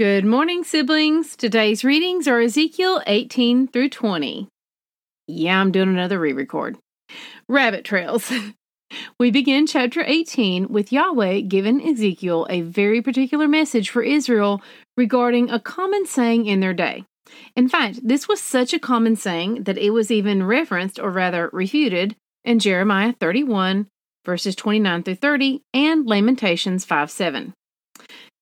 Good morning, siblings. Today's readings are Ezekiel 18 through 20. Yeah, I'm doing another re record. Rabbit trails. we begin chapter 18 with Yahweh giving Ezekiel a very particular message for Israel regarding a common saying in their day. In fact, this was such a common saying that it was even referenced, or rather refuted, in Jeremiah 31, verses 29 through 30, and Lamentations 5 7.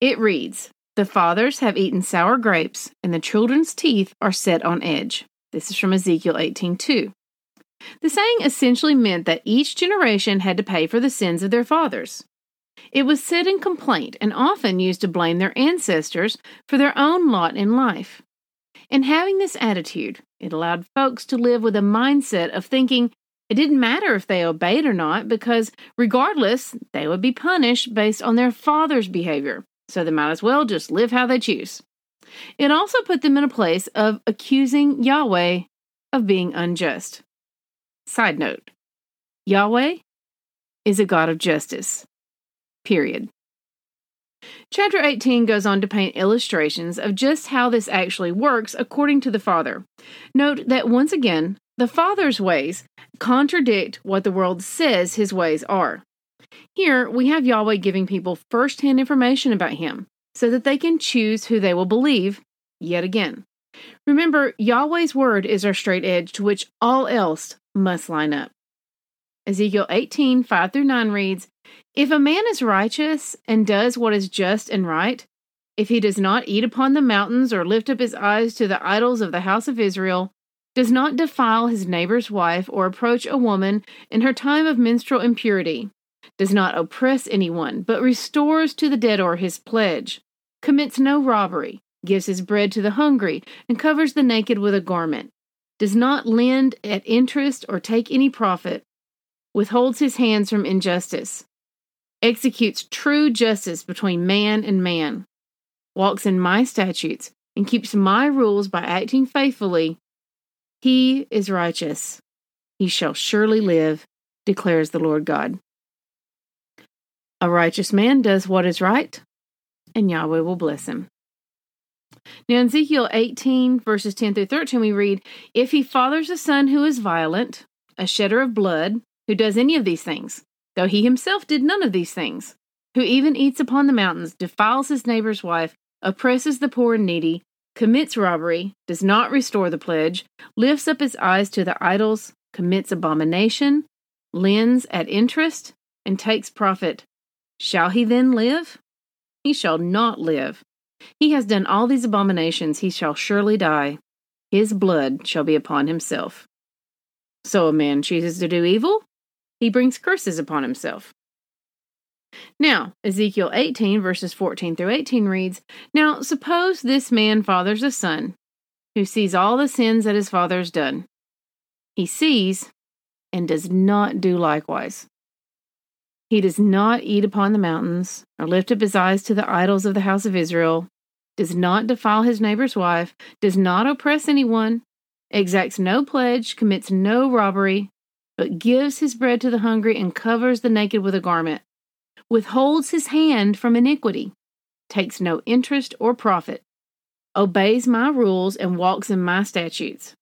It reads, the fathers have eaten sour grapes, and the children's teeth are set on edge. This is from Ezekiel 18:2. The saying essentially meant that each generation had to pay for the sins of their fathers. It was said in complaint and often used to blame their ancestors for their own lot in life. In having this attitude, it allowed folks to live with a mindset of thinking it didn't matter if they obeyed or not because, regardless, they would be punished based on their father's behavior so they might as well just live how they choose. It also put them in a place of accusing Yahweh of being unjust. Side note Yahweh is a God of justice. Period. Chapter 18 goes on to paint illustrations of just how this actually works according to the Father. Note that once again, the Father's ways contradict what the world says his ways are. Here, we have Yahweh giving people first hand information about Him so that they can choose who they will believe yet again. Remember, Yahweh's word is our straight edge to which all else must line up. Ezekiel 18, 5 through 9 reads If a man is righteous and does what is just and right, if he does not eat upon the mountains or lift up his eyes to the idols of the house of Israel, does not defile his neighbor's wife or approach a woman in her time of menstrual impurity, does not oppress anyone, but restores to the debtor his pledge, commits no robbery, gives his bread to the hungry, and covers the naked with a garment, does not lend at interest or take any profit, withholds his hands from injustice, executes true justice between man and man, walks in my statutes, and keeps my rules by acting faithfully, he is righteous. He shall surely live, declares the Lord God. A righteous man does what is right, and Yahweh will bless him. Now, in Ezekiel 18, verses 10 through 13, we read If he fathers a son who is violent, a shedder of blood, who does any of these things, though he himself did none of these things, who even eats upon the mountains, defiles his neighbor's wife, oppresses the poor and needy, commits robbery, does not restore the pledge, lifts up his eyes to the idols, commits abomination, lends at interest, and takes profit, Shall he then live? He shall not live. He has done all these abominations, he shall surely die. His blood shall be upon himself. So a man chooses to do evil, he brings curses upon himself. Now, Ezekiel 18, verses 14 through 18 reads Now, suppose this man fathers a son who sees all the sins that his father has done. He sees and does not do likewise. He does not eat upon the mountains, or lift up his eyes to the idols of the house of Israel, does not defile his neighbor's wife, does not oppress anyone, exacts no pledge, commits no robbery, but gives his bread to the hungry and covers the naked with a garment, withholds his hand from iniquity, takes no interest or profit, obeys my rules and walks in my statutes.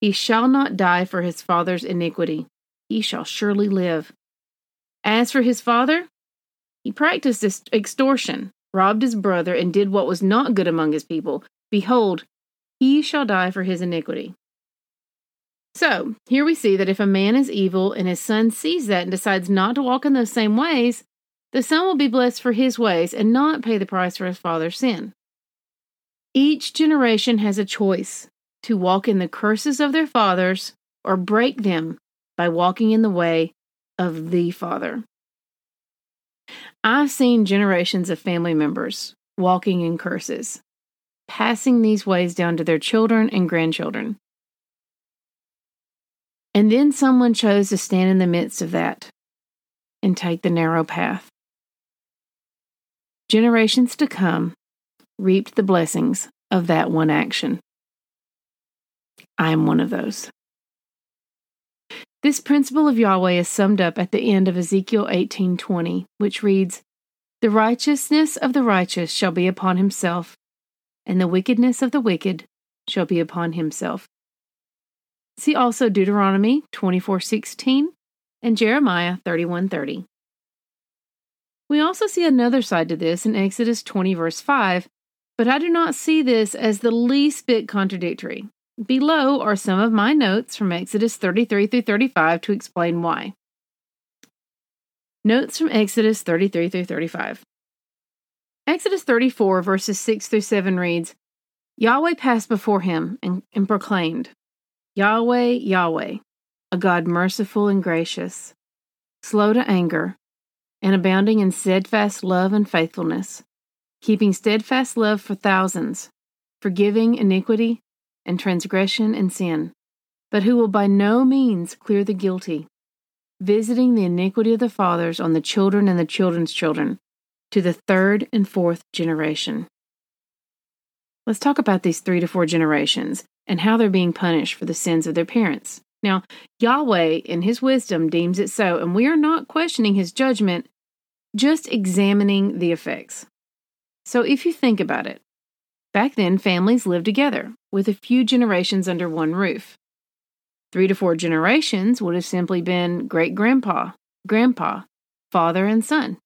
He shall not die for his father's iniquity, he shall surely live. As for his father, he practiced extortion, robbed his brother, and did what was not good among his people. Behold, he shall die for his iniquity. So, here we see that if a man is evil and his son sees that and decides not to walk in those same ways, the son will be blessed for his ways and not pay the price for his father's sin. Each generation has a choice to walk in the curses of their fathers or break them by walking in the way of the Father. I've seen generations of family members walking in curses. passing these ways down to their children and grandchildren. And then someone chose to stand in the midst of that and take the narrow path. Generations to come reaped the blessings of that one action. I am one of those. This principle of Yahweh is summed up at the end of Ezekiel 18:20, which reads, "The righteousness of the righteous shall be upon himself, and the wickedness of the wicked shall be upon himself." See also Deuteronomy 24:16 and Jeremiah 31:30. We also see another side to this in Exodus 20 verse 5, but I do not see this as the least bit contradictory. Below are some of my notes from Exodus 33 through 35 to explain why. Notes from Exodus 33 through 35. Exodus 34, verses 6 through 7 reads Yahweh passed before him and, and proclaimed, Yahweh, Yahweh, a God merciful and gracious, slow to anger, and abounding in steadfast love and faithfulness, keeping steadfast love for thousands, forgiving iniquity and transgression and sin, but who will by no means clear the guilty, visiting the iniquity of the fathers on the children and the children's children, to the third and fourth generation. Let's talk about these three to four generations and how they're being punished for the sins of their parents. Now, Yahweh, in his wisdom, deems it so, and we are not questioning his judgment, just examining the effects. So, if you think about it, back then families lived together with a few generations under one roof. Three to four generations would have simply been great grandpa, grandpa, father, and son.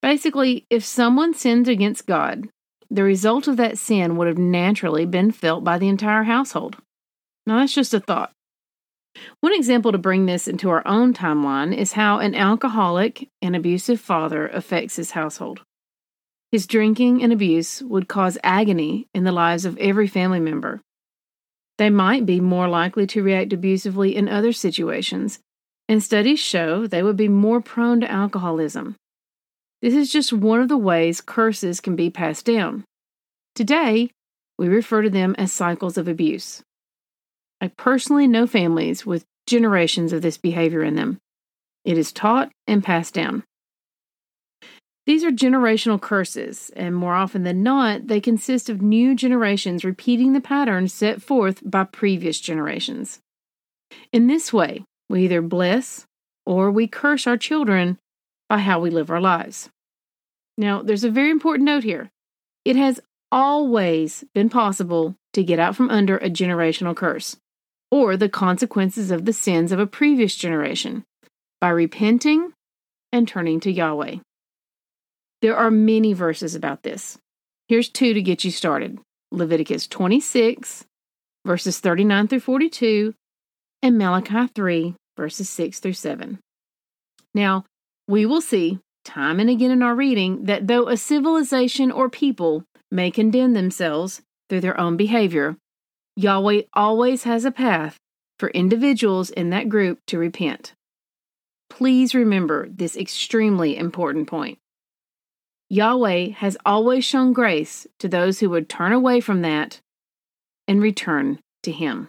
Basically, if someone sinned against God, the result of that sin would have naturally been felt by the entire household. Now, that's just a thought. One example to bring this into our own timeline is how an alcoholic and abusive father affects his household. His drinking and abuse would cause agony in the lives of every family member. They might be more likely to react abusively in other situations, and studies show they would be more prone to alcoholism. This is just one of the ways curses can be passed down. Today, we refer to them as cycles of abuse. I personally know families with generations of this behavior in them. It is taught and passed down. These are generational curses, and more often than not, they consist of new generations repeating the patterns set forth by previous generations. In this way, we either bless or we curse our children by how we live our lives. Now, there's a very important note here. It has always been possible to get out from under a generational curse or the consequences of the sins of a previous generation by repenting and turning to Yahweh. There are many verses about this. Here's two to get you started Leviticus 26, verses 39 through 42, and Malachi 3, verses 6 through 7. Now, we will see time and again in our reading that though a civilization or people may condemn themselves through their own behavior, Yahweh always has a path for individuals in that group to repent. Please remember this extremely important point. Yahweh has always shown grace to those who would turn away from that and return to him.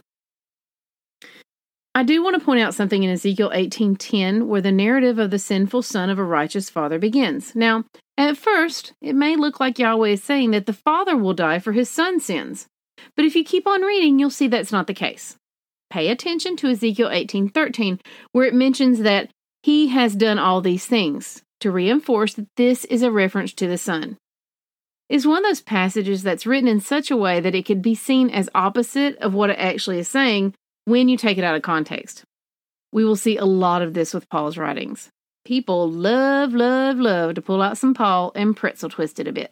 I do want to point out something in Ezekiel 18:10 where the narrative of the sinful son of a righteous father begins. Now, at first, it may look like Yahweh is saying that the father will die for his son's sins. But if you keep on reading, you'll see that's not the case. Pay attention to Ezekiel 18:13 where it mentions that he has done all these things to reinforce that this is a reference to the son. It's one of those passages that's written in such a way that it could be seen as opposite of what it actually is saying when you take it out of context. We will see a lot of this with Paul's writings. People love, love, love to pull out some Paul and pretzel twist it a bit.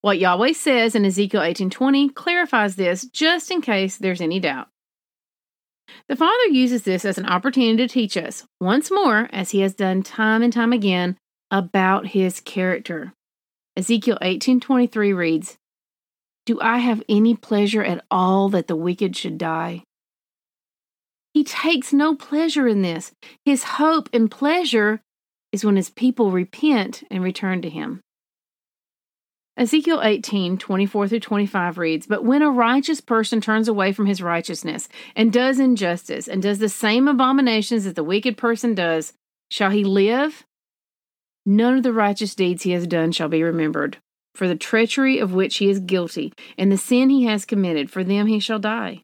What Yahweh says in Ezekiel 18:20 clarifies this just in case there's any doubt. The Father uses this as an opportunity to teach us once more as he has done time and time again about his character. Ezekiel 18:23 reads, "Do I have any pleasure at all that the wicked should die?" He takes no pleasure in this. His hope and pleasure is when his people repent and return to him. Ezekiel 18, 24 through 25 reads, But when a righteous person turns away from his righteousness and does injustice and does the same abominations that the wicked person does, shall he live? None of the righteous deeds he has done shall be remembered. For the treachery of which he is guilty, and the sin he has committed, for them he shall die.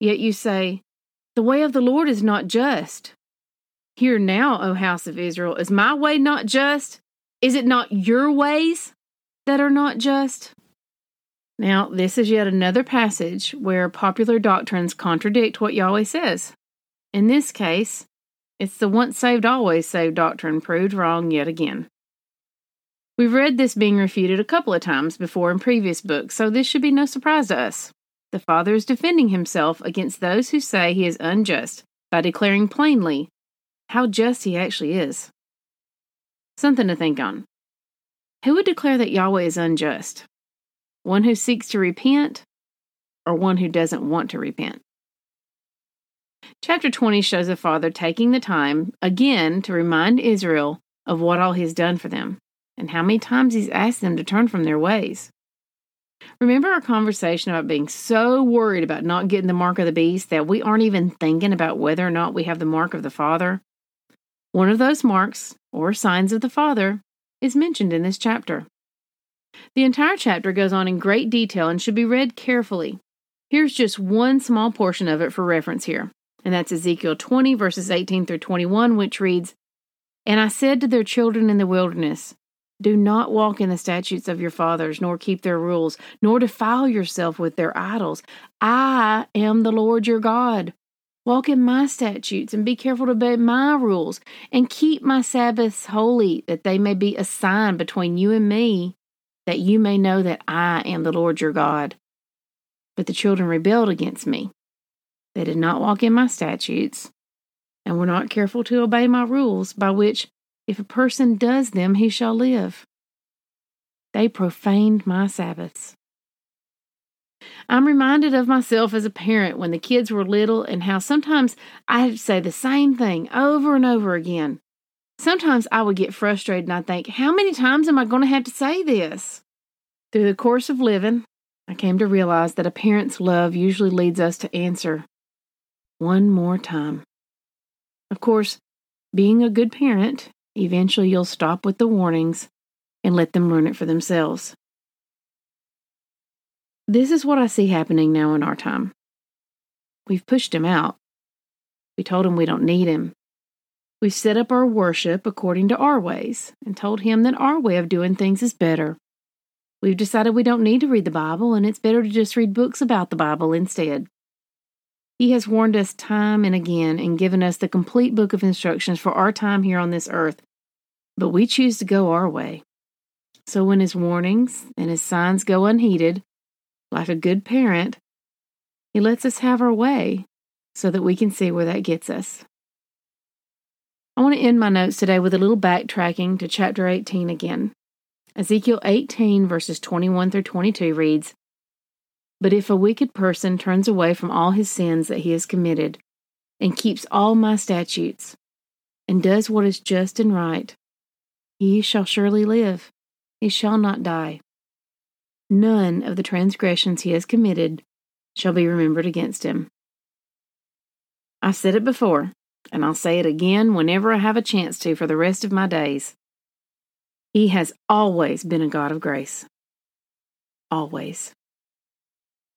Yet you say, The way of the Lord is not just. Hear now, O house of Israel, is my way not just? Is it not your ways that are not just? Now, this is yet another passage where popular doctrines contradict what Yahweh says. In this case, it's the once saved, always saved doctrine proved wrong yet again. We've read this being refuted a couple of times before in previous books, so this should be no surprise to us. The Father is defending himself against those who say he is unjust by declaring plainly how just he actually is. Something to think on. Who would declare that Yahweh is unjust? One who seeks to repent or one who doesn't want to repent? Chapter 20 shows the Father taking the time again to remind Israel of what all He's done for them and how many times He's asked them to turn from their ways. Remember our conversation about being so worried about not getting the mark of the beast that we aren't even thinking about whether or not we have the mark of the Father? One of those marks, or signs of the Father, is mentioned in this chapter. The entire chapter goes on in great detail and should be read carefully. Here's just one small portion of it for reference here, and that's Ezekiel 20, verses 18 through 21, which reads And I said to their children in the wilderness, Do not walk in the statutes of your fathers, nor keep their rules, nor defile yourself with their idols. I am the Lord your God. Walk in my statutes and be careful to obey my rules and keep my Sabbaths holy, that they may be a sign between you and me, that you may know that I am the Lord your God. But the children rebelled against me. They did not walk in my statutes and were not careful to obey my rules, by which, if a person does them, he shall live. They profaned my Sabbaths. I'm reminded of myself as a parent when the kids were little and how sometimes I'd say the same thing over and over again. Sometimes I would get frustrated and I'd think, how many times am I going to have to say this? Through the course of living, I came to realize that a parent's love usually leads us to answer, one more time. Of course, being a good parent, eventually you'll stop with the warnings and let them learn it for themselves. This is what I see happening now in our time. We've pushed him out. We told him we don't need him. We've set up our worship according to our ways and told him that our way of doing things is better. We've decided we don't need to read the Bible and it's better to just read books about the Bible instead. He has warned us time and again and given us the complete book of instructions for our time here on this earth, but we choose to go our way. So when his warnings and his signs go unheeded, like a good parent, He lets us have our way so that we can see where that gets us. I want to end my notes today with a little backtracking to chapter 18 again. Ezekiel 18, verses 21 through 22 reads But if a wicked person turns away from all his sins that he has committed, and keeps all my statutes, and does what is just and right, he shall surely live, he shall not die none of the transgressions he has committed shall be remembered against him. I said it before, and I'll say it again whenever I have a chance to for the rest of my days. He has always been a God of grace. Always.